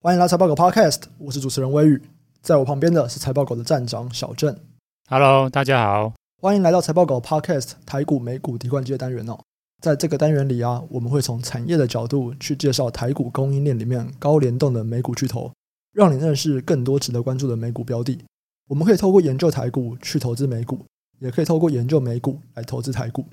欢迎来财报狗 Podcast，我是主持人威宇，在我旁边的是财报狗的站长小郑。Hello，大家好，欢迎来到财报狗 Podcast 台股美股提款机的单元哦。在这个单元里啊，我们会从产业的角度去介绍台股供应链里面高联动的美股巨头，让你认识更多值得关注的美股标的。我们可以透过研究台股去投资美股，也可以透过研究美股来投资台股。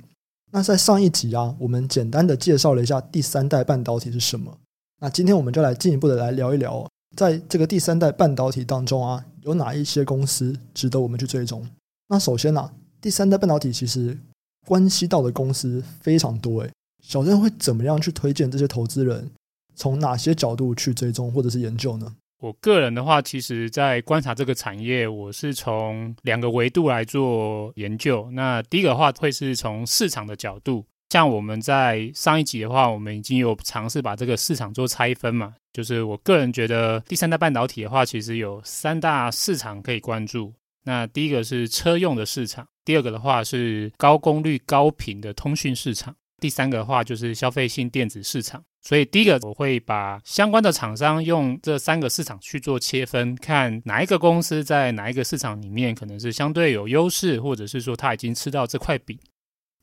那在上一集啊，我们简单的介绍了一下第三代半导体是什么。那今天我们就来进一步的来聊一聊，在这个第三代半导体当中啊，有哪一些公司值得我们去追踪？那首先呢、啊，第三代半导体其实关系到的公司非常多诶。小郑会怎么样去推荐这些投资人？从哪些角度去追踪或者是研究呢？我个人的话，其实在观察这个产业，我是从两个维度来做研究。那第一个的话，会是从市场的角度。像我们在上一集的话，我们已经有尝试把这个市场做拆分嘛。就是我个人觉得，第三代半导体的话，其实有三大市场可以关注。那第一个是车用的市场，第二个的话是高功率高频的通讯市场，第三个的话就是消费性电子市场。所以第一个我会把相关的厂商用这三个市场去做切分，看哪一个公司在哪一个市场里面可能是相对有优势，或者是说他已经吃到这块饼。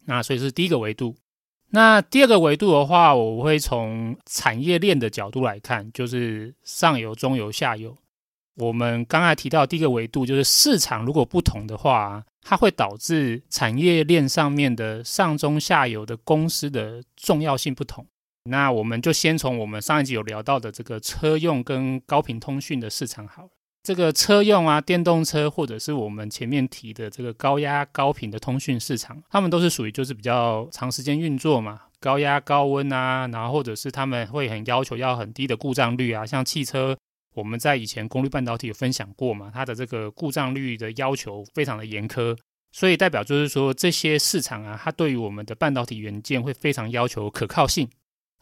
那所以是第一个维度。那第二个维度的话，我会从产业链的角度来看，就是上游、中游、下游。我们刚才提到第一个维度，就是市场如果不同的话，它会导致产业链上面的上中下游的公司的重要性不同。那我们就先从我们上一集有聊到的这个车用跟高频通讯的市场好了。这个车用啊，电动车，或者是我们前面提的这个高压高频的通讯市场，他们都是属于就是比较长时间运作嘛，高压高温啊，然后或者是他们会很要求要很低的故障率啊，像汽车，我们在以前功率半导体有分享过嘛，它的这个故障率的要求非常的严苛，所以代表就是说这些市场啊，它对于我们的半导体元件会非常要求可靠性，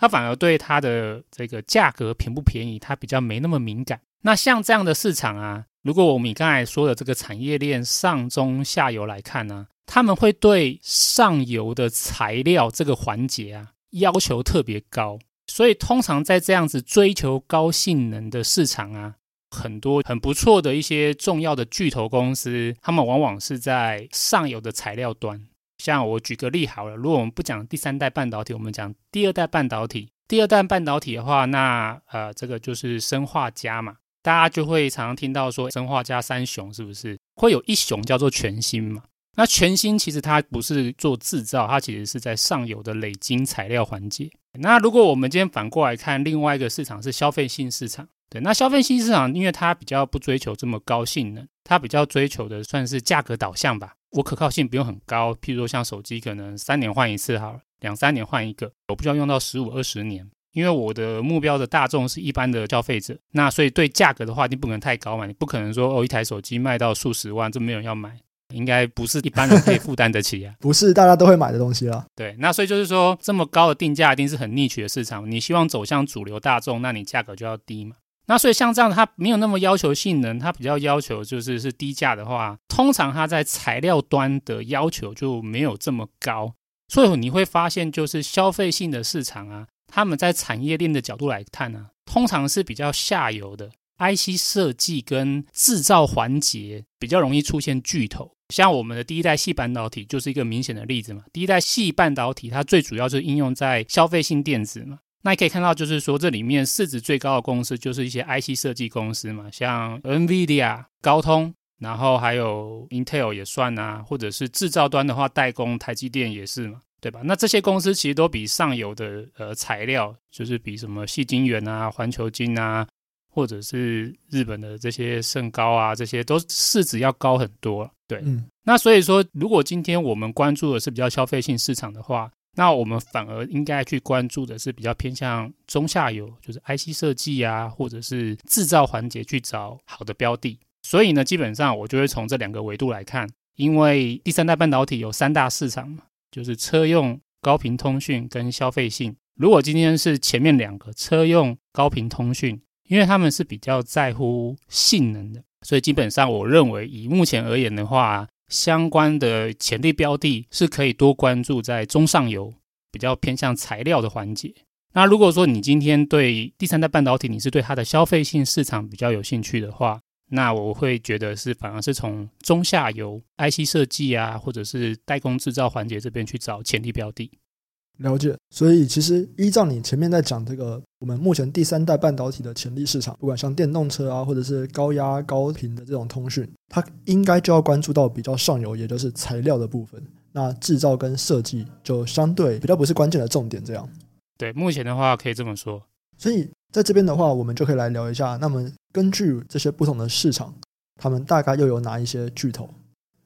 它反而对它的这个价格便不便宜，它比较没那么敏感。那像这样的市场啊，如果我们刚才说的这个产业链上中下游来看呢，他们会对上游的材料这个环节啊要求特别高，所以通常在这样子追求高性能的市场啊，很多很不错的一些重要的巨头公司，他们往往是在上游的材料端。像我举个例好了，如果我们不讲第三代半导体，我们讲第二代半导体。第二代半导体的话，那呃这个就是生化镓嘛。大家就会常常听到说生化镓三雄是不是？会有一雄叫做全新嘛？那全新其实它不是做制造，它其实是在上游的累晶材料环节。那如果我们今天反过来看，另外一个市场是消费性市场，对，那消费性市场因为它比较不追求这么高性能，它比较追求的算是价格导向吧。我可靠性不用很高，譬如说像手机可能三年换一次好了，两三年换一个，我不需要用到十五二十年。因为我的目标的大众是一般的消费者，那所以对价格的话，你不可能太高嘛，你不可能说哦，一台手机卖到数十万，这没有人要买，应该不是一般人可以负担得起啊，不是大家都会买的东西啦。对，那所以就是说，这么高的定价一定是很 niche 的市场，你希望走向主流大众，那你价格就要低嘛。那所以像这样，它没有那么要求性能，它比较要求就是是低价的话，通常它在材料端的要求就没有这么高，所以你会发现就是消费性的市场啊。他们在产业链的角度来看呢，通常是比较下游的 IC 设计跟制造环节比较容易出现巨头，像我们的第一代细半导体就是一个明显的例子嘛。第一代细半导体它最主要是应用在消费性电子嘛。那你可以看到，就是说这里面市值最高的公司就是一些 IC 设计公司嘛，像 NVIDIA、高通，然后还有 Intel 也算啊，或者是制造端的话，代工台积电也是嘛。对吧？那这些公司其实都比上游的呃材料，就是比什么细晶圆啊、环球晶啊，或者是日本的这些盛高啊，这些都市值要高很多。对，嗯。那所以说，如果今天我们关注的是比较消费性市场的话，那我们反而应该去关注的是比较偏向中下游，就是 IC 设计啊，或者是制造环节去找好的标的。所以呢，基本上我就会从这两个维度来看，因为第三代半导体有三大市场嘛。就是车用高频通讯跟消费性。如果今天是前面两个车用高频通讯，因为他们是比较在乎性能的，所以基本上我认为以目前而言的话，相关的潜力标的是可以多关注在中上游比较偏向材料的环节。那如果说你今天对第三代半导体，你是对它的消费性市场比较有兴趣的话，那我会觉得是反而是从中下游 IC 设计啊，或者是代工制造环节这边去找潜力标的。了解，所以其实依照你前面在讲这个，我们目前第三代半导体的潜力市场，不管像电动车啊，或者是高压高频的这种通讯，它应该就要关注到比较上游，也就是材料的部分。那制造跟设计就相对比较不是关键的重点，这样。对，目前的话可以这么说。所以在这边的话，我们就可以来聊一下。那么根据这些不同的市场，他们大概又有哪一些巨头？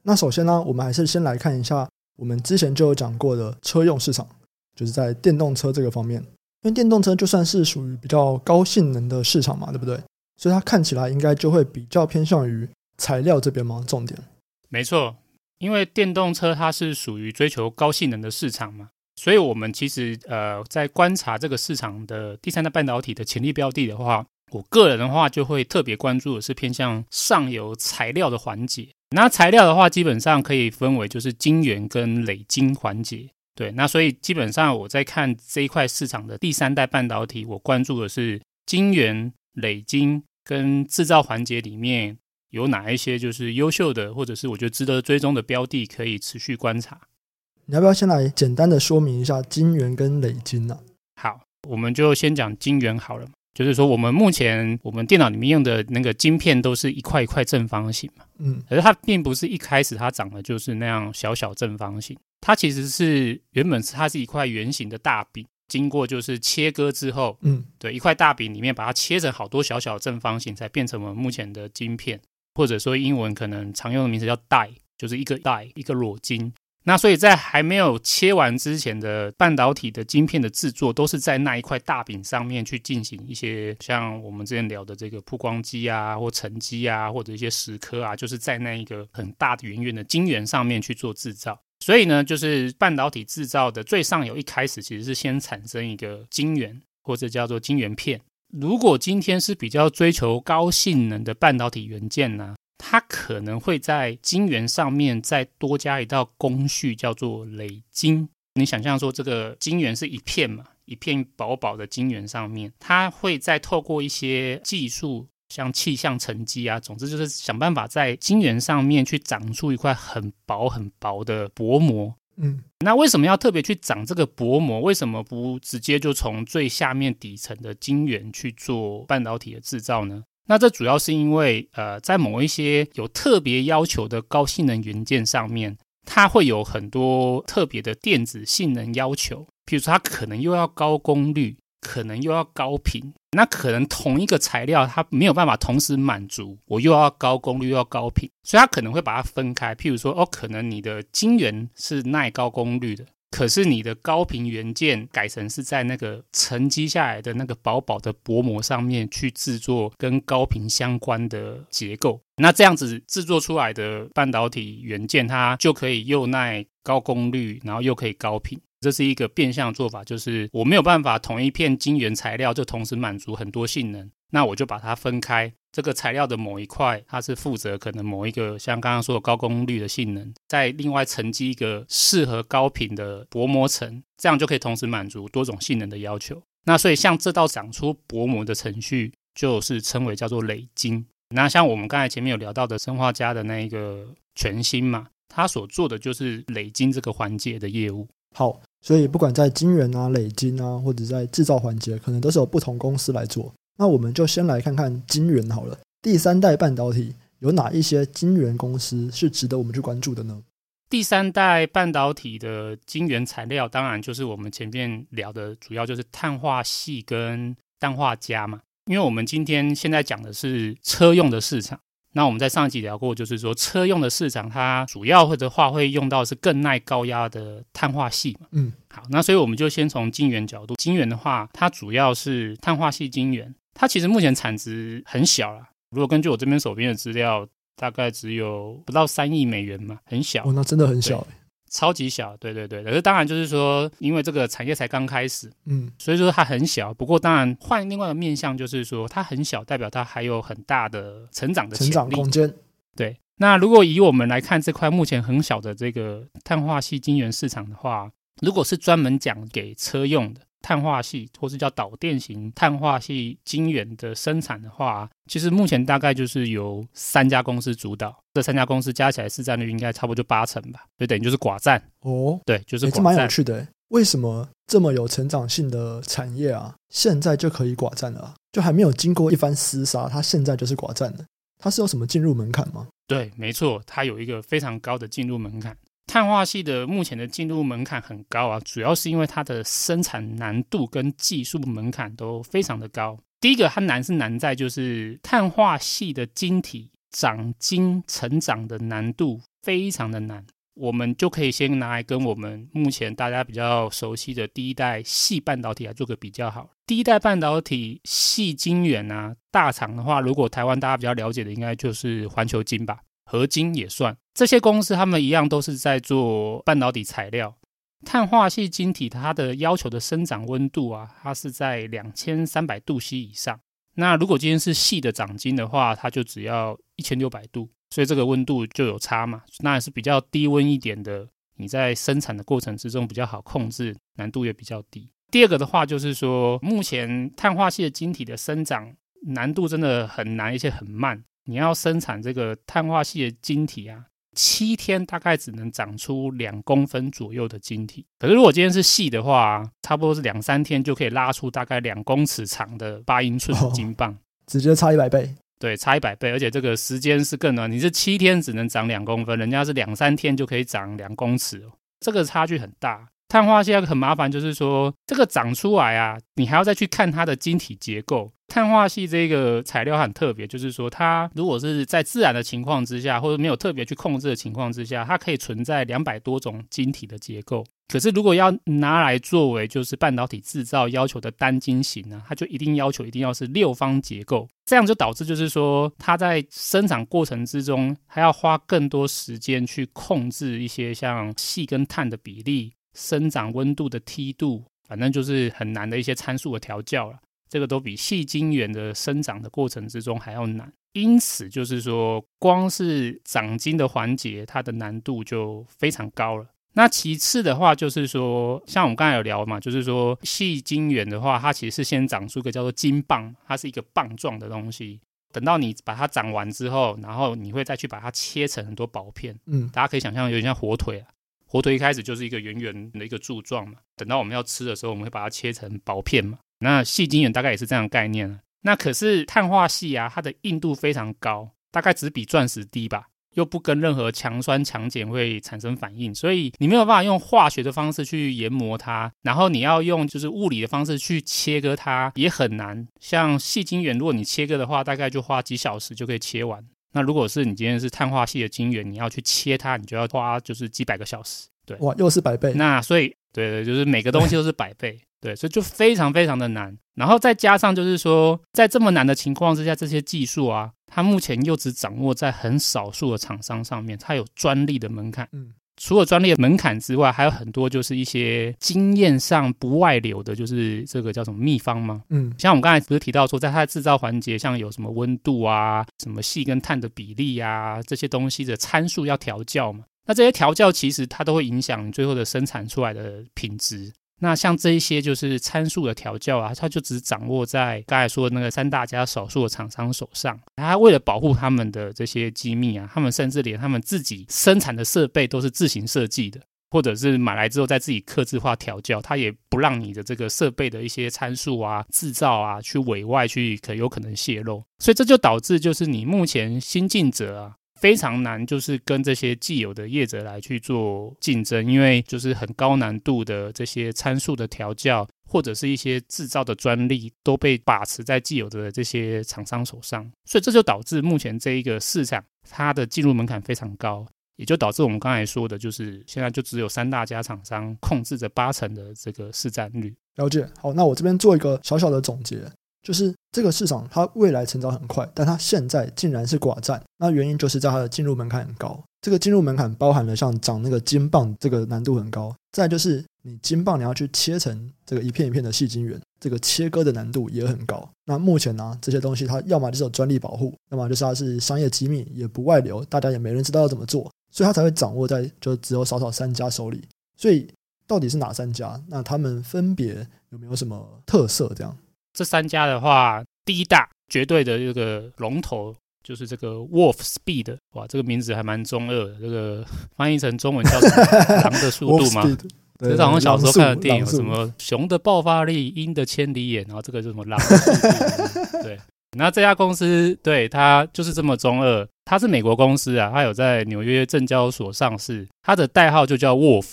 那首先呢，我们还是先来看一下我们之前就有讲过的车用市场。就是在电动车这个方面，因为电动车就算是属于比较高性能的市场嘛，对不对？所以它看起来应该就会比较偏向于材料这边嘛，重点。没错，因为电动车它是属于追求高性能的市场嘛，所以我们其实呃在观察这个市场的第三代半导体的潜力标的的话，我个人的话就会特别关注的是偏向上游材料的环节。那材料的话，基本上可以分为就是晶圆跟磊晶环节。对，那所以基本上我在看这一块市场的第三代半导体，我关注的是晶圆、磊晶跟制造环节里面有哪一些就是优秀的，或者是我觉得值得追踪的标的，可以持续观察。你要不要先来简单的说明一下晶圆跟磊晶呢？好，我们就先讲晶圆好了。就是说，我们目前我们电脑里面用的那个晶片都是一块一块正方形嘛，嗯，可是它并不是一开始它长得就是那样小小正方形。它其实是原本是它是一块圆形的大饼，经过就是切割之后，嗯，对，一块大饼里面把它切成好多小小正方形，才变成我们目前的晶片，或者说英文可能常用的名词叫 die，就是一个 die 一个裸晶。那所以在还没有切完之前的半导体的晶片的制作，都是在那一块大饼上面去进行一些像我们之前聊的这个曝光机啊，或沉积啊，或者一些石刻啊，就是在那一个很大的圆圆的晶圆上面去做制造。所以呢，就是半导体制造的最上游一开始其实是先产生一个晶圆，或者叫做晶圆片。如果今天是比较追求高性能的半导体元件呢，它可能会在晶圆上面再多加一道工序，叫做磊晶。你想象说，这个晶圆是一片嘛，一片薄薄的晶圆上面，它会再透过一些技术。像气象沉积啊，总之就是想办法在晶圆上面去长出一块很薄很薄的薄膜。嗯，那为什么要特别去长这个薄膜？为什么不直接就从最下面底层的晶圆去做半导体的制造呢？那这主要是因为，呃，在某一些有特别要求的高性能元件上面，它会有很多特别的电子性能要求，比如说它可能又要高功率。可能又要高频，那可能同一个材料它没有办法同时满足，我又要高功率又要高频，所以它可能会把它分开。譬如说，哦，可能你的晶圆是耐高功率的，可是你的高频元件改成是在那个沉积下来的那个薄薄的薄膜上面去制作跟高频相关的结构，那这样子制作出来的半导体元件，它就可以又耐高功率，然后又可以高频。这是一个变相做法，就是我没有办法同一片晶圆材料就同时满足很多性能，那我就把它分开。这个材料的某一块，它是负责可能某一个像刚刚说的高功率的性能，再另外沉积一个适合高频的薄膜层，这样就可以同时满足多种性能的要求。那所以像这道长出薄膜的程序，就是称为叫做累晶。那像我们刚才前面有聊到的生化家的那一个全新嘛，它所做的就是累晶这个环节的业务。好。所以，不管在晶圆啊、磊晶啊，或者在制造环节，可能都是有不同公司来做。那我们就先来看看晶圆好了。第三代半导体有哪一些晶圆公司是值得我们去关注的呢？第三代半导体的晶圆材料，当然就是我们前面聊的主要就是碳化矽跟氮化镓嘛。因为我们今天现在讲的是车用的市场。那我们在上一集聊过，就是说车用的市场，它主要或者话会用到是更耐高压的碳化系嘛。嗯，好，那所以我们就先从晶圆角度，晶圆的话，它主要是碳化系晶圆，它其实目前产值很小啦。如果根据我这边手边的资料，大概只有不到三亿美元嘛，很小。哦，那真的很小。超级小，对对对，可是当然就是说，因为这个产业才刚开始，嗯，所以说它很小。不过当然换另外一个面向，就是说它很小，代表它还有很大的成长的、成长空间。对，那如果以我们来看这块目前很小的这个碳化系晶圆市场的话，如果是专门讲给车用的，碳化系或是叫导电型碳化系晶圆的生产的话，其实目前大概就是由三家公司主导，这三家公司加起来市占率应该差不多就八成吧，就等于就是寡占哦。对，就是寡占。这蛮有趣的，为什么这么有成长性的产业啊，现在就可以寡占了啊？就还没有经过一番厮杀，它现在就是寡占的？它是有什么进入门槛吗？对，没错，它有一个非常高的进入门槛。碳化矽的目前的进入门槛很高啊，主要是因为它的生产难度跟技术门槛都非常的高。第一个，它难是难在就是碳化矽的晶体长晶成长的难度非常的难。我们就可以先拿来跟我们目前大家比较熟悉的第一代矽半导体来做个比较好。第一代半导体矽晶圆啊，大厂的话，如果台湾大家比较了解的，应该就是环球晶吧。合金也算，这些公司他们一样都是在做半导体材料。碳化系晶体它的要求的生长温度啊，它是在两千三百度 C 以上。那如果今天是细的长晶的话，它就只要一千六百度，所以这个温度就有差嘛。那也是比较低温一点的，你在生产的过程之中比较好控制，难度也比较低。第二个的话就是说，目前碳化系的晶体的生长难度真的很难，而且很慢。你要生产这个碳化系的晶体啊，七天大概只能长出两公分左右的晶体。可是如果今天是细的话，差不多是两三天就可以拉出大概两公尺长的八英寸的晶棒，哦，直接差一百倍。对，差一百倍，而且这个时间是更短。你是七天只能长两公分，人家是两三天就可以长两公尺哦，这个差距很大。碳化系很麻烦，就是说这个长出来啊，你还要再去看它的晶体结构。碳化系这个材料很特别，就是说它如果是在自然的情况之下，或者没有特别去控制的情况之下，它可以存在两百多种晶体的结构。可是如果要拿来作为就是半导体制造要求的单晶型呢，它就一定要求一定要是六方结构。这样就导致就是说它在生产过程之中还要花更多时间去控制一些像矽跟碳的比例。生长温度的梯度，反正就是很难的一些参数的调教了。这个都比细晶圆的生长的过程之中还要难。因此，就是说，光是长晶的环节，它的难度就非常高了。那其次的话，就是说，像我们刚才有聊嘛，就是说，细晶圆的话，它其实是先长出一个叫做晶棒，它是一个棒状的东西。等到你把它长完之后，然后你会再去把它切成很多薄片。嗯，大家可以想象，有点像火腿啊。火腿一开始就是一个圆圆的一个柱状嘛，等到我们要吃的时候，我们会把它切成薄片嘛。那细晶圆大概也是这样的概念啊。那可是碳化系啊，它的硬度非常高，大概只比钻石低吧，又不跟任何强酸强碱会产生反应，所以你没有办法用化学的方式去研磨它，然后你要用就是物理的方式去切割它也很难。像细晶圆，如果你切割的话，大概就花几小时就可以切完。那如果是你今天是碳化系的晶圆，你要去切它，你就要花就是几百个小时。对，哇，又是百倍。那所以，对对，就是每个东西都是百倍。对，所以就非常非常的难。然后再加上就是说，在这么难的情况之下，这些技术啊，它目前又只掌握在很少数的厂商上面，它有专利的门槛。嗯。除了专利的门槛之外，还有很多就是一些经验上不外流的，就是这个叫什么秘方吗？嗯，像我们刚才不是提到说，在它的制造环节，像有什么温度啊、什么细跟碳的比例啊，这些东西的参数要调教嘛。那这些调教其实它都会影响最后的生产出来的品质。那像这一些就是参数的调教啊，它就只掌握在刚才说的那个三大家少数的厂商手上。他为了保护他们的这些机密啊，他们甚至连他们自己生产的设备都是自行设计的，或者是买来之后再自己刻制化调教，它也不让你的这个设备的一些参数啊、制造啊去委外去可有可能泄露。所以这就导致就是你目前新进者啊。非常难，就是跟这些既有的业者来去做竞争，因为就是很高难度的这些参数的调教，或者是一些制造的专利都被把持在既有的这些厂商手上，所以这就导致目前这一个市场它的进入门槛非常高，也就导致我们刚才说的，就是现在就只有三大家厂商控制着八成的这个市占率。了解，好，那我这边做一个小小的总结。就是这个市场，它未来成长很快，但它现在竟然是寡占。那原因就是在它的进入门槛很高。这个进入门槛包含了像长那个金棒，这个难度很高。再就是你金棒你要去切成这个一片一片的细晶圆，这个切割的难度也很高。那目前呢、这些东西它要么就是有专利保护，要么就是它是商业机密，也不外流，大家也没人知道要怎么做，所以它才会掌握在就只有少少三家手里。所以到底是哪三家？那他们分别有没有什么特色？这样，这三家的话，第一大绝对的这个龙头就是这个 Wolf Speed，哇，这个名字还蛮中二的，这个 翻译成中文叫什么？狼的速度吗？这是好像小时候看的电影，什么熊的爆发力，鹰的千里眼，然后这个是什么狼的速度？对，那这家公司对它就是这么中二，它是美国公司啊，它有在纽约证交所上市，它的代号就叫 Wolf，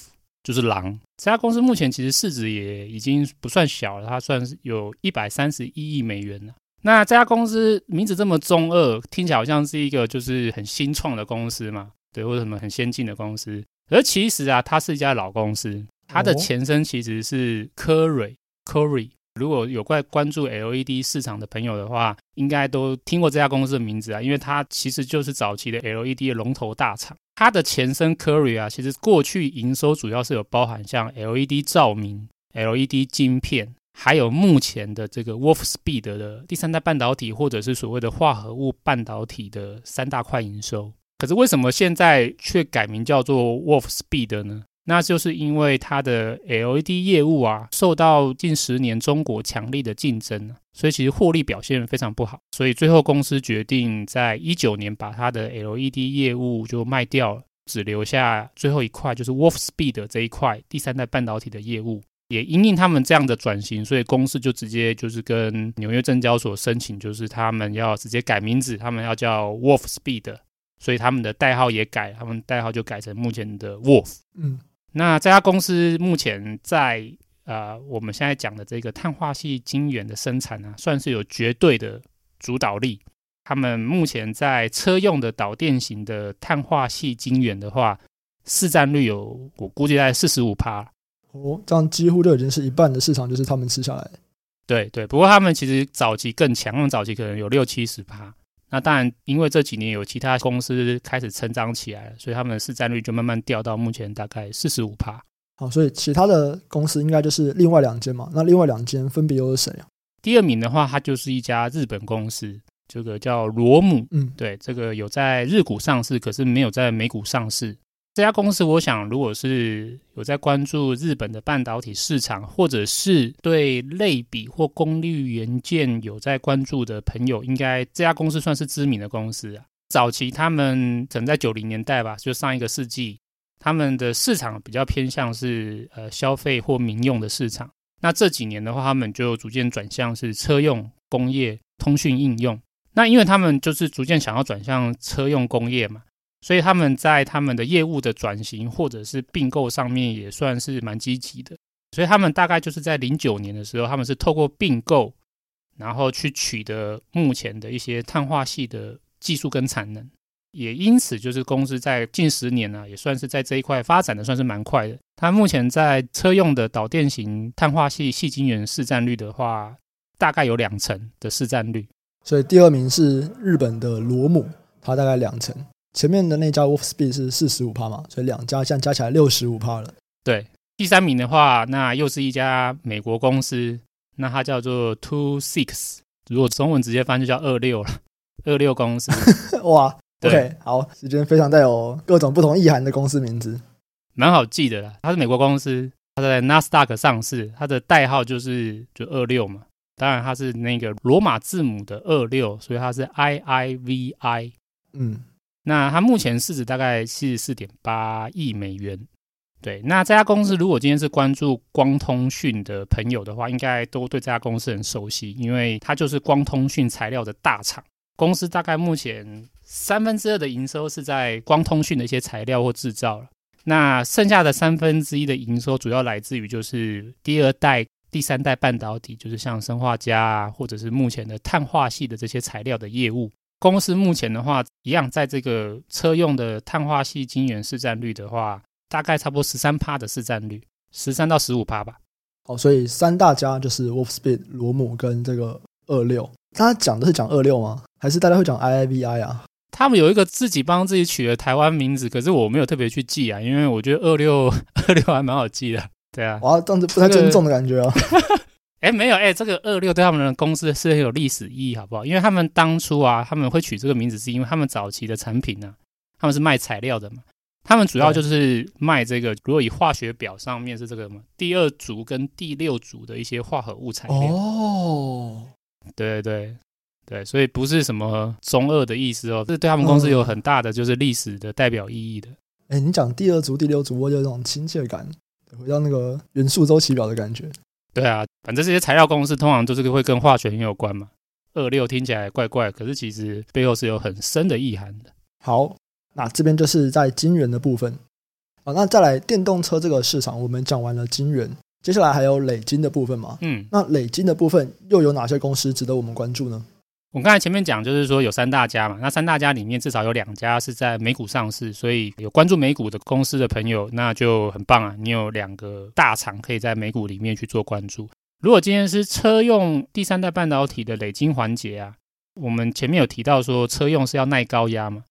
就是狼。这家公司目前其实市值也已经不算小了，它算是有一百三十一亿美元了。那这家公司名字这么中二，听起来好像是一个就是很新创的公司嘛，对，或者什么很先进的公司，而其实啊，它是一家老公司。它的前身其实是科瑞，Corey。如果有关关注 LED 市场的朋友的话，应该都听过这家公司的名字啊，因为它其实就是早期的 LED 的龙头大厂。它的前身 Corey 啊，其实过去营收主要是有包含像 LED 照明、LED 晶片，还有目前的这个 Wolfspeed 的第三代半导体，或者是所谓的化合物半导体的三大块营收。可是为什么现在却改名叫做 Wolfspeed 呢？那就是因为它的 LED 业务啊，受到近十年中国强力的竞争，所以其实获利表现非常不好。所以最后公司决定在一九年把它的 LED 业务就卖掉了，只留下最后一块，就是 Wolfspeed 这一块第三代半导体的业务。也因应他们这样的转型，所以公司就直接就是跟纽约证交所申请，就是他们要直接改名字，他们要叫 Wolfspeed，所以他们的代号也改，他们代号就改成目前的 Wolf。嗯。那这家公司目前在呃，我们现在讲的这个碳化系晶圆的生产呢、啊，算是有绝对的主导力。他们目前在车用的导电型的碳化系晶圆的话，市占率有我估计在四十五趴。哦，这样几乎就已经是一半的市场，就是他们吃下来。对对，不过他们其实早期更强，早期可能有六七十趴。那当然，因为这几年有其他公司开始成长起来了，所以他们的市占率就慢慢掉到目前大概四十五趴。好，所以其他的公司应该就是另外两间嘛。那另外两间分别又是谁啊？第二名的话，它就是一家日本公司，这个叫罗姆。嗯，对，这个有在日股上市，可是没有在美股上市。这家公司，我想，如果是有在关注日本的半导体市场，或者是对类比或功率元件有在关注的朋友，应该这家公司算是知名的公司啊。早期他们可能在九零年代吧，就上一个世纪，他们的市场比较偏向是呃消费或民用的市场。那这几年的话，他们就逐渐转向是车用、工业、通讯应用。那因为他们就是逐渐想要转向车用工业嘛。所以他们在他们的业务的转型或者是并购上面也算是蛮积极的。所以他们大概就是在零九年的时候，他们是透过并购，然后去取得目前的一些碳化系的技术跟产能。也因此，就是公司在近十年呢，也算是在这一块发展的算是蛮快的。它目前在车用的导电型碳化矽矽晶圆市占率的话，大概有两成的市占率。所以第二名是日本的罗姆，它大概两成。前面的那家 Wolfspeed 是四十五趴嘛，所以两家现在加起来六十五趴了。对，第三名的话，那又是一家美国公司，那它叫做 Two Six，如果中文直接翻就叫二六了，二六公司。哇，OK，好，时间非常带有各种不同意涵的公司名字，蛮好记的啦。它是美国公司，它在 Nasdaq 上市，它的代号就是就二六嘛。当然它是那个罗马字母的二六，所以它是 IIVI。嗯。那它目前市值大概七十四点八亿美元。对，那这家公司如果今天是关注光通讯的朋友的话，应该都对这家公司很熟悉，因为它就是光通讯材料的大厂。公司大概目前三分之二的营收是在光通讯的一些材料或制造了，那剩下的三分之一的营收主要来自于就是第二代、第三代半导体，就是像砷化镓啊，或者是目前的碳化系的这些材料的业务。公司目前的话，一样在这个车用的碳化系晶圆市占率的话，大概差不多十三趴的市占率，十三到十五趴吧。好，所以三大家就是 Wolfspeed、罗姆跟这个二六。大家讲的是讲二六吗？还是大家会讲 IIVI 啊？他们有一个自己帮自己取的台湾名字，可是我没有特别去记啊，因为我觉得二六二六还蛮好记的。对啊，哇，这样子不太尊重的感觉啊。哎，没有哎，这个二六对他们的公司是很有历史意义，好不好？因为他们当初啊，他们会取这个名字，是因为他们早期的产品呢、啊，他们是卖材料的嘛。他们主要就是卖这个，如果以化学表上面是这个嘛，第二组跟第六组的一些化合物材料。哦，对对对对，所以不是什么中二的意思哦，这对他们公司有很大的就是历史的代表意义的。哎、嗯，你讲第二组、第六组，我有那种亲切感，回到那个元素周期表的感觉。对啊，反正这些材料公司通常都是会跟化学很有关嘛。二六听起来怪怪，可是其实背后是有很深的意涵的。好。那这边就是在晶圆的部分，好，那再来电动车这个市场，我们讲完了晶圆，接下来还有累金的部分嘛？嗯，那累金的部分又有哪些公司值得我们关注呢？我刚才前面讲就是说有三大家嘛，那三大家里面至少有两家是在美股上市，所以有关注美股的公司的朋友，那就很棒啊，你有两个大厂可以在美股里面去做关注。如果今天是车用第三代半导体的磊晶环节啊，我们前面有提到说车用是要耐高压嘛。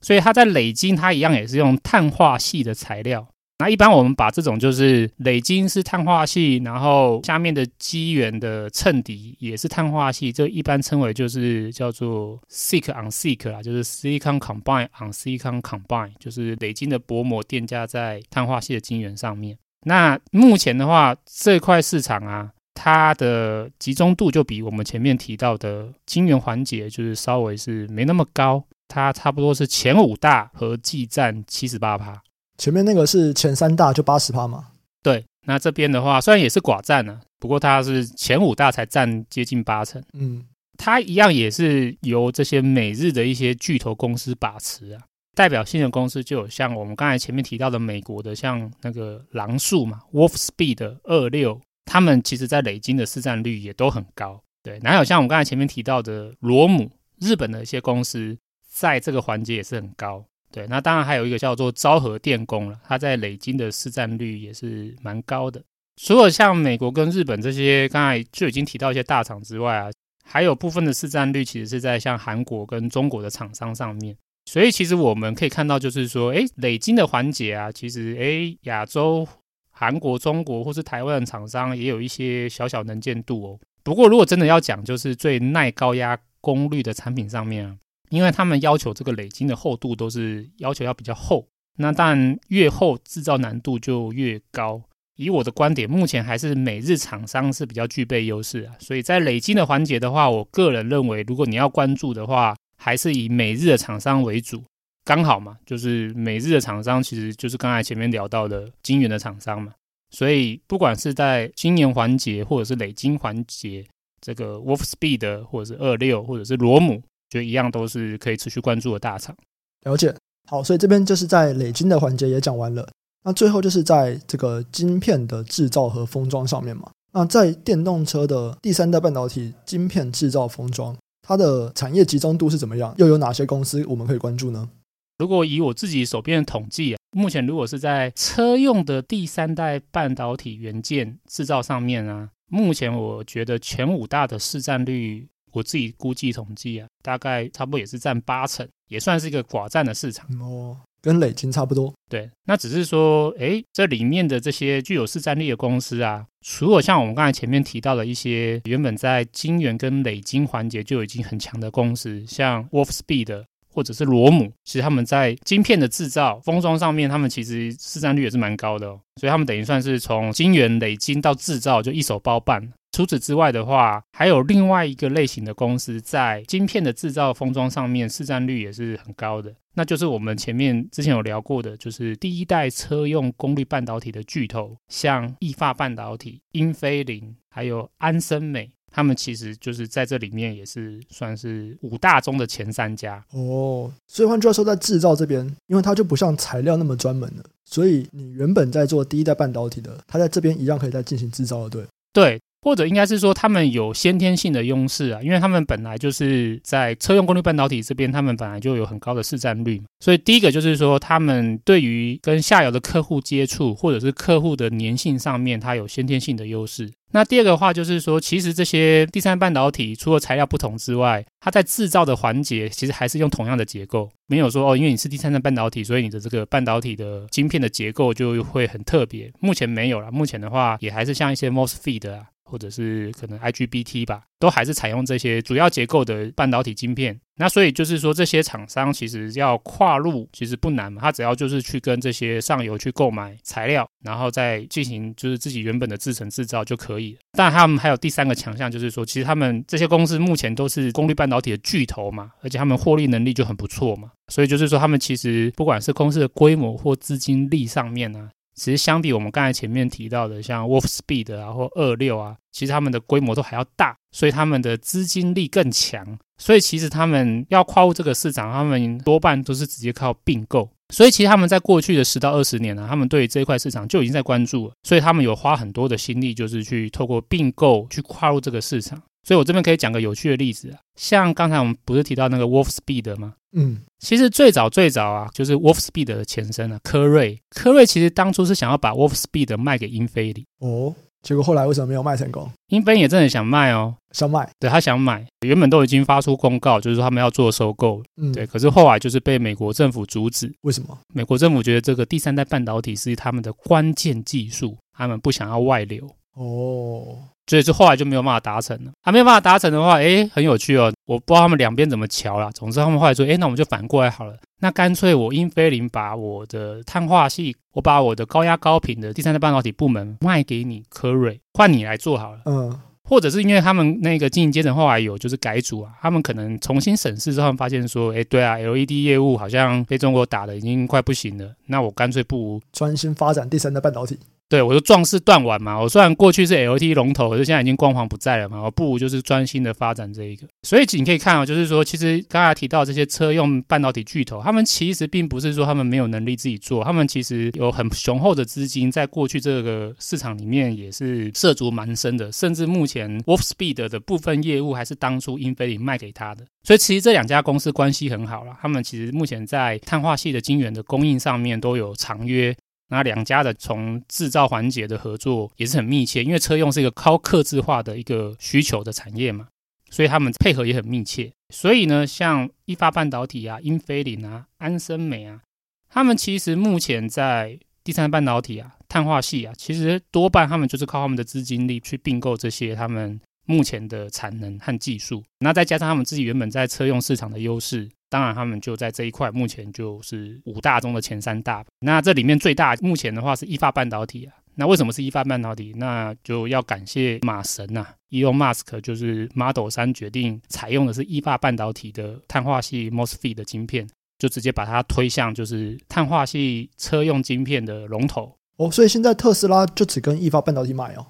所以它在磊晶，它一样也是用碳化系的材料。那一般我们把这种就是磊晶是碳化系，然后下面的基圆的衬底也是碳化系，这一般称为就是叫做 SiC on SiC 啦，就是 Silicon Combine on Silicon Combine，就是磊晶的薄膜垫加在碳化系的晶圆上面。那目前的话，这块市场啊，它的集中度就比我们前面提到的晶圆环节就是稍微是没那么高。它差不多是前五大合计占七十八趴，前面那个是前三大就八十趴嘛？对，那这边的话虽然也是寡占呢，不过它是前五大才占接近八成。嗯，它一样也是由这些美日的一些巨头公司把持啊，代表性的公司就有像我们刚才前面提到的美国的像那个狼树嘛，Wolfspeed 的二六，他们其实在累金的市占率也都很高。对，哪有像我们刚才前面提到的罗姆，日本的一些公司。在这个环节也是很高，对，那当然还有一个叫做昭和电工了，它在累金的市占率也是蛮高的。除了像美国跟日本这些刚才就已经提到一些大厂之外啊，还有部分的市占率其实是在像韩国跟中国的厂商上面。所以其实我们可以看到，就是说，哎，累金的环节啊，其实哎，亚洲、韩国、中国或是台湾的厂商也有一些小小能见度哦。不过如果真的要讲，就是最耐高压功率的产品上面啊。因为他们要求这个磊晶的厚度都是要求要比较厚，那当然越厚制造难度就越高。以我的观点，目前还是美日厂商是比较具备优势啊。所以在磊晶的环节的话，我个人认为，如果你要关注的话，还是以美日的厂商为主。刚好嘛，就是美日的厂商其实就是刚才前面聊到的晶圆的厂商嘛。所以不管是在晶圆环节或者是磊晶环节，这个 Wolfspeed 或者是二六或者是罗姆。就一样都是可以持续关注的大厂。了解，好，所以这边就是在累金的环节也讲完了。那最后就是在这个晶片的制造和封装上面嘛。那在电动车的第三代半导体晶片制造封装，它的产业集中度是怎么样？又有哪些公司我们可以关注呢？如果以我自己手边的统计啊，目前如果是在车用的第三代半导体元件制造上面啊，目前我觉得前五大的市占率。我自己估计统计啊，大概差不多也是占八成，也算是一个寡占的市场哦，跟累金差不多。对，那只是说，诶，这里面的这些具有市占率的公司啊，除了像我们刚才前面提到的一些原本在晶圆跟累金环节就已经很强的公司，像 Wolfspeed。或者是罗姆，其实他们在晶片的制造、封装上面，他们其实市占率也是蛮高的哦。所以他们等于算是从晶圆累晶到制造就一手包办。除此之外的话，还有另外一个类型的公司在晶片的制造、封装上面市占率也是很高的，那就是我们前面之前有聊过的，就是第一代车用功率半导体的巨头，像意法半导体、英飞凌，还有安森美。他们其实就是在这里面也是算是五大中的前三家哦。所以换句话说，在制造这边，因为它就不像材料那么专门了，所以你原本在做第一代半导体的，它在这边一样可以再进行制造的，对对。或者应该是说，他们有先天性的优势啊，因为他们本来就是在车用功率半导体这边，他们本来就有很高的市占率嘛。所以第一个就是说，他们对于跟下游的客户接触，或者是客户的粘性上面，它有先天性的优势。那第二个话就是说，其实这些第三半导体除了材料不同之外，它在制造的环节其实还是用同样的结构，没有说哦，因为你是第三代半导体，所以你的这个半导体的晶片的结构就会很特别。目前没有了，目前的话也还是像一些 MOSFET 啊。或者是可能 IGBT 吧，都还是采用这些主要结构的半导体晶片。那所以就是说，这些厂商其实要跨入其实不难嘛，他只要就是去跟这些上游去购买材料，然后再进行就是自己原本的制程制造就可以了。但他们还有第三个强项，就是说，其实他们这些公司目前都是功率半导体的巨头嘛，而且他们获利能力就很不错嘛，所以就是说，他们其实不管是公司的规模或资金力上面呢、啊。其实相比我们刚才前面提到的，像 Wolfspeed 啊或二六啊，其实他们的规模都还要大，所以他们的资金力更强。所以其实他们要跨入这个市场，他们多半都是直接靠并购。所以其实他们在过去的十到二十年呢、他们对于这一块市场就已经在关注了。所以他们有花很多的心力，就是去透过并购去跨入这个市场。所以我这边可以讲个有趣的例子啊，像刚才我们不是提到那个 Wolfspeed 吗？嗯，其实最早最早啊，就是 Wolfspeed 的前身啊，科瑞。科瑞其实当初是想要把 Wolfspeed 卖给英菲里哦，结果后来为什么没有卖成功？英飞凌也真的想卖哦，想卖，对，他想买，原本都已经发出公告，就是说他们要做收购，嗯，对，可是后来就是被美国政府阻止。为什么？美国政府觉得这个第三代半导体是他们的关键技术，他们不想要外流。哦。所以就后来就没有办法达成了。还没有办法达成的话，诶，很有趣哦。我不知道他们两边怎么瞧啦。总之他们后来说，诶，那我们就反过来好了。那干脆我英飞凌把我的碳化系，我把我的高压高频的第三代半导体部门卖给你科瑞，换你来做好了。嗯。或者是因为他们那个经营阶层后来有就是改组啊，他们可能重新审视之后发现说，哎，对啊，LED 业务好像被中国打的已经快不行了。那我干脆不如专心发展第三代半导体。对，我就壮士断腕嘛。我虽然过去是 LT 龙头，可是现在已经光环不在了嘛。我不如就是专心的发展这一个。所以你可以看啊，就是说，其实刚才提到这些车用半导体巨头，他们其实并不是说他们没有能力自己做，他们其实有很雄厚的资金，在过去这个市场里面也是涉足蛮深的。甚至目前 Wolfspeed 的部分业务还是当初英飞凌卖给他的。所以其实这两家公司关系很好了，他们其实目前在碳化系的晶圆的供应上面都有长约。那两家的从制造环节的合作也是很密切，因为车用是一个高客制化的一个需求的产业嘛，所以他们配合也很密切。所以呢，像一发半导体啊、英飞凌啊、安森美啊，他们其实目前在第三代半导体啊、碳化系啊，其实多半他们就是靠他们的资金力去并购这些他们目前的产能和技术，那再加上他们自己原本在车用市场的优势。当然，他们就在这一块，目前就是五大中的前三大。那这里面最大目前的话是意法半导体啊。那为什么是意法半导体？那就要感谢马神呐，Elon Musk，就是 Model 3决定采用的是意法半导体的碳化系 MOSFET 的晶片，就直接把它推向就是碳化系车用晶片的龙头。哦，所以现在特斯拉就只跟意法半导体买哦。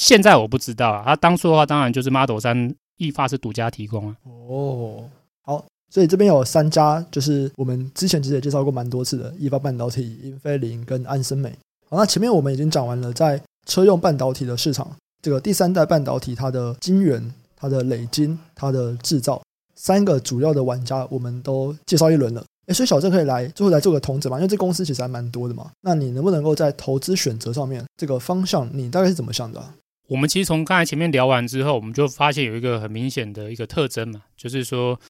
现在我不知道啊，他当初的话，当然就是 Model 3意法是独家提供啊。哦，好。所以这边有三家，就是我们之前其实也介绍过蛮多次的，易发半导体、英飞凌跟安森美。好，那前面我们已经讲完了，在车用半导体的市场，这个第三代半导体它的晶圆、它的磊晶、它的制造，三个主要的玩家，我们都介绍一轮了。诶，所以小郑可以来最后来做个同整嘛？因为这公司其实还蛮多的嘛。那你能不能够在投资选择上面，这个方向你大概是怎么想的？我们其实从刚才前面聊完之后，我们就发现有一个很明显的一个特征嘛，就是说。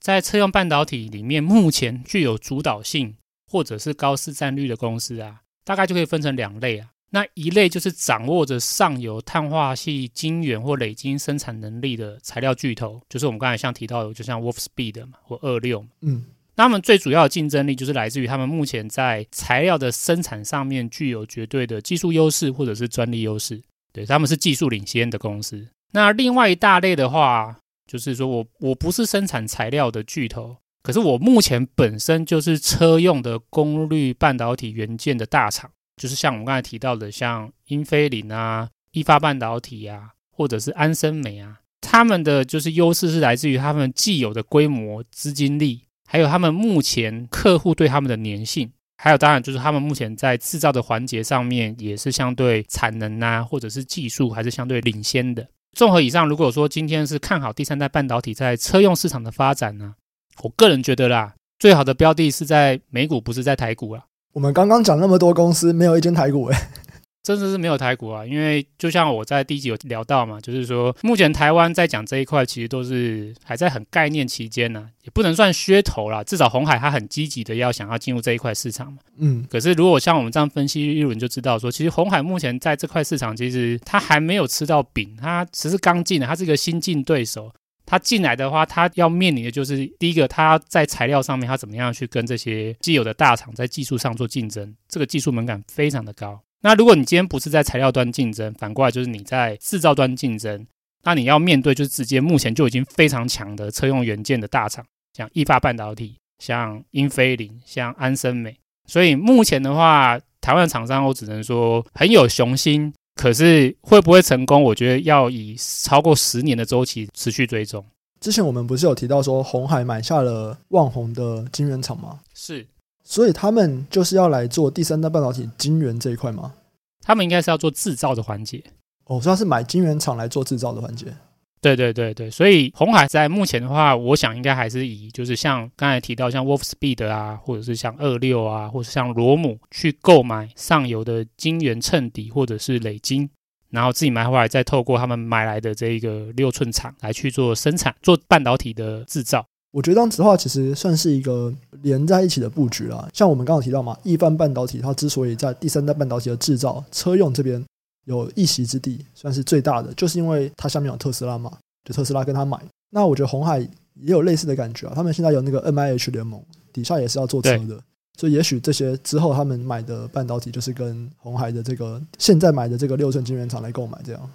在车用半导体里面，目前具有主导性或者是高市占率的公司啊，大概就可以分成两类啊。那一类就是掌握着上游碳化系晶圆或磊晶生产能力的材料巨头，就是我们刚才像提到的，就像 Wolfspeed 嘛或二六。嗯，那他们最主要的竞争力就是来自于他们目前在材料的生产上面具有绝对的技术优势或者是专利优势，对，他们是技术领先的公司。那另外一大类的话，就是说我我不是生产材料的巨头，可是我目前本身就是车用的功率半导体元件的大厂，就是像我们刚才提到的，像英飞凌啊、意法半导体啊，或者是安森美啊，他们的就是优势是来自于他们既有的规模、资金力，还有他们目前客户对他们的粘性，还有当然就是他们目前在制造的环节上面也是相对产能啊，或者是技术还是相对领先的。综合以上，如果说今天是看好第三代半导体在车用市场的发展呢，我个人觉得啦，最好的标的是在美股，不是在台股啊。我们刚刚讲那么多公司，没有一间台股诶。真的是没有台股啊，因为就像我在第一集有聊到嘛，就是说目前台湾在讲这一块，其实都是还在很概念期间呢、啊，也不能算噱头啦。至少红海它很积极的要想要进入这一块市场嘛。嗯，可是如果像我们这样分析一轮就知道说，其实红海目前在这块市场，其实它还没有吃到饼，它只是刚进的，它是一个新进对手。他进来的话，他要面临的就是第一个，他在材料上面，他怎么样去跟这些既有的大厂在技术上做竞争，这个技术门槛非常的高。那如果你今天不是在材料端竞争，反过来就是你在制造端竞争，那你要面对就是直接目前就已经非常强的车用元件的大厂，像意法半导体、像英飞凌、像安森美。所以目前的话，台湾厂商我只能说很有雄心，可是会不会成功，我觉得要以超过十年的周期持续追踪。之前我们不是有提到说红海买下了旺宏的晶圆厂吗？是。所以他们就是要来做第三代半导体晶圆这一块吗？他们应该是要做制造的环节哦，所以他是买晶圆厂来做制造的环节。对对对对，所以红海在目前的话，我想应该还是以就是像刚才提到像 Wolfspeed 啊，或者是像二六啊，或者像罗姆去购买上游的晶圆衬底或者是磊晶，然后自己买回来，再透过他们买来的这一个六寸厂来去做生产，做半导体的制造。我觉得这样子的话，其实算是一个连在一起的布局啦。像我们刚刚提到嘛，意范半导体它之所以在第三代半导体的制造、车用这边有一席之地，算是最大的，就是因为它下面有特斯拉嘛，就特斯拉跟他买。那我觉得红海也有类似的感觉啊，他们现在有那个 MIH 联盟，底下也是要做车的，所以也许这些之后他们买的半导体就是跟红海的这个现在买的这个六寸晶圆厂来购买这样。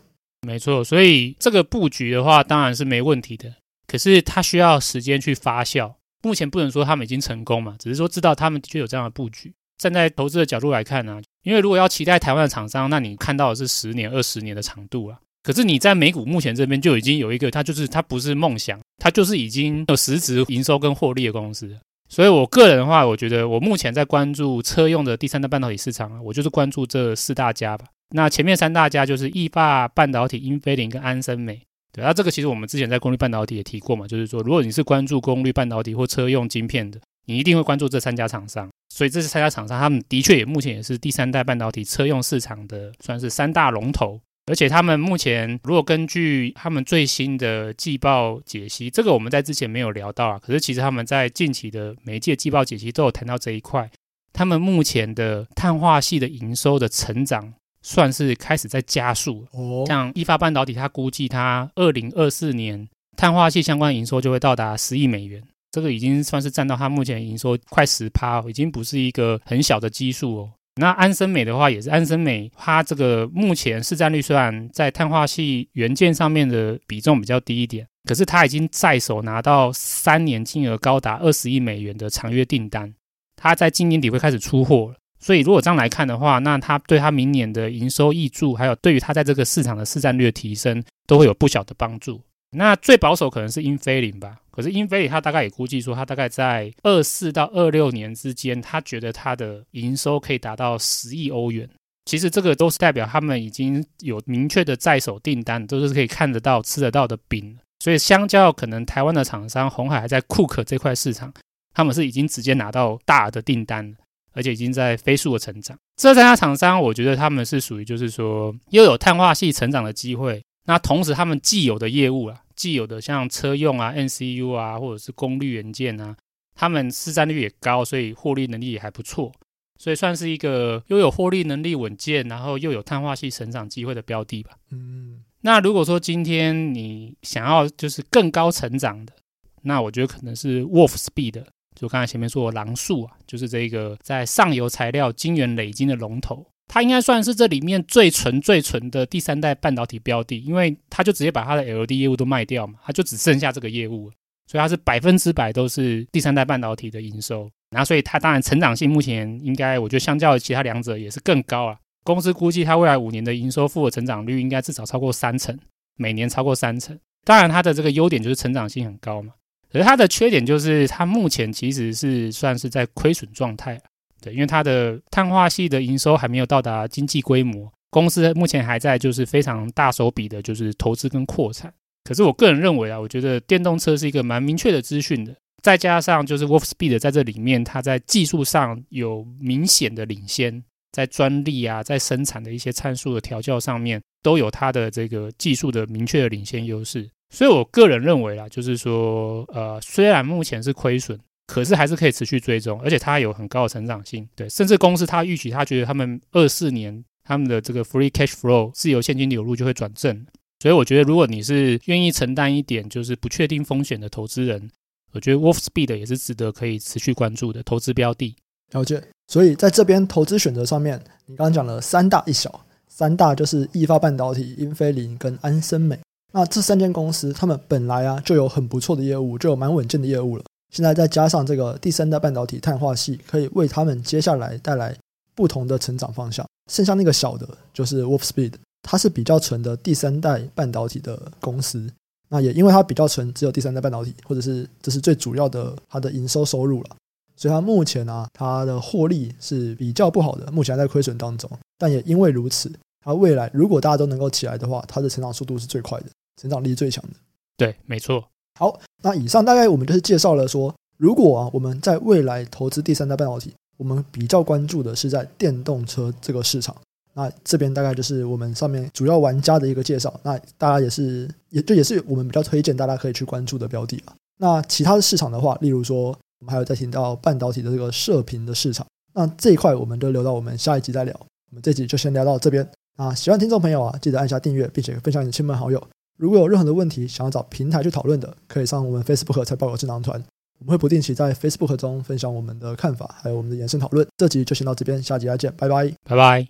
没错，所以这个布局的话，当然是没问题的。可是它需要时间去发酵，目前不能说他们已经成功嘛，只是说知道他们的确有这样的布局。站在投资的角度来看呢、因为如果要期待台湾的厂商，那你看到的是十年、二十年的长度啊。可是你在美股目前这边就已经有一个，它就是它不是梦想，它就是已经有实质营收跟获利的公司。所以我个人的话，我觉得我目前在关注车用的第三代半导体市场啊，我就是关注这四大家吧。那前面三大家就是意法半导体、英飞凌跟安森美。对，那、这个其实我们之前在功率半导体也提过嘛，就是说，如果你是关注功率半导体或车用晶片的，你一定会关注这三家厂商。所以这三家厂商，他们的确也目前也是第三代半导体车用市场的算是三大龙头。而且他们目前如果根据他们最新的季报解析，这个我们在之前没有聊到啊，可是其实他们在近期的每一季季报解析都有谈到这一块，他们目前的碳化系的营收的成长。算是开始在加速哦，像意法半导体，它估计它二零二四年碳化器相关营收就会到达十亿美元，这个已经算是占到它目前营收快十趴，已经不是一个很小的基数哦。那安森美的话，也是安森美，它这个目前市占率虽然在碳化系元件上面的比重比较低一点，可是它已经在手拿到三年金额高达二十亿美元的长约订单，它在今年底会开始出货了。所以，如果这样来看的话，那它对它明年的营收挹注，还有对于它在这个市场的市占率的提升，都会有不小的帮助。那最保守可能是英菲林吧，可是英菲林它大概也估计说，它大概在二四到二六年之间，他觉得它的营收可以达到十亿欧元。其实这个都是代表他们已经有明确的在手订单，都是可以看得到、吃得到的饼。所以，相较可能台湾的厂商，红海还在库克这块市场，他们是已经直接拿到大的订单。而且已经在飞速的成长。这三家厂商，我觉得他们是属于就是说又有碳化系成长的机会，那同时他们既有的业务啊，既有的像车用啊、NCU 啊，或者是功率元件啊，他们市占率也高，所以获利能力也还不错，所以算是一个又有获利能力稳健，然后又有碳化系成长机会的标的吧。嗯，那如果说今天你想要就是更高成长的，那我觉得可能是 Wolfspeed。就刚才前面说的狼树啊，就是这个在上游材料晶圆磊晶的龙头，它应该算是这里面最纯最纯的第三代半导体标的，因为它就直接把它的 LED 业务都卖掉嘛，它就只剩下这个业务，所以它是百分之百都是第三代半导体的营收。然后所以它当然成长性目前应该我觉得相较其他两者也是更高啊。公司估计它未来五年的营收复合成长率应该至少超过三成，每年超过三成。当然它的这个优点就是成长性很高嘛。可是它的缺点就是，它目前其实是算是在亏损状态，对，因为它的碳化系的营收还没有到达经济规模，公司目前还在就是非常大手笔的，就是投资跟扩产。可是我个人认为啊，我觉得电动车是一个蛮明确的资讯的，再加上就是 Wolfspeed 在这里面，它在技术上有明显的领先，在专利啊，在生产的一些参数的调教上面，都有它的这个技术的明确的领先优势。所以我个人认为啦，就是说，呃，虽然目前是亏损，可是还是可以持续追踪，而且它有很高的成长性。对，甚至公司它预期，它觉得他们二四年他们的这个 free cash flow 自由现金流入就会转正。所以我觉得，如果你是愿意承担一点就是不确定风险的投资人，我觉得 Wolfspeed 也是值得可以持续关注的投资标的。了解。所以在这边投资选择上面，你刚刚讲了三大一小，三大就是易发半导体、英飞凌跟安森美。那这三间公司，他们本来啊就有很不错的业务，就有蛮稳健的业务了。现在再加上这个第三代半导体碳化矽，可以为他们接下来带来不同的成长方向。剩下那个小的，就是 Wolfspeed。它是比较纯的第三代半导体的公司，那也因为它比较纯，只有第三代半导体，或者是这是最主要的它的营收收入了，所以它目前啊，它的获利是比较不好的，目前还在亏损当中。但也因为如此，它未来如果大家都能够起来的话，它的成长速度是最快的，成长力最强的。对，没错。好，那以上大概我们就是介绍了说，如果啊我们在未来投资第三代半导体，我们比较关注的是在电动车这个市场。那这边大概就是我们上面主要玩家的一个介绍。那大家也是，也就也是我们比较推荐大家可以去关注的标的啊。那其他的市场的话，例如说我们还有在提到半导体的这个射频的市场，那这一块我们就留到我们下一集再聊。我们这集就先聊到这边。啊，喜欢听众朋友啊，记得按下订阅，并且分享给亲朋好友。如果有任何的问题想要找平台去讨论的，可以上我们 Facebook 财报有智囊团，我们会不定期在 Facebook 中分享我们的看法，还有我们的延伸讨论。这集就先到这边，下集再见，拜拜，拜拜。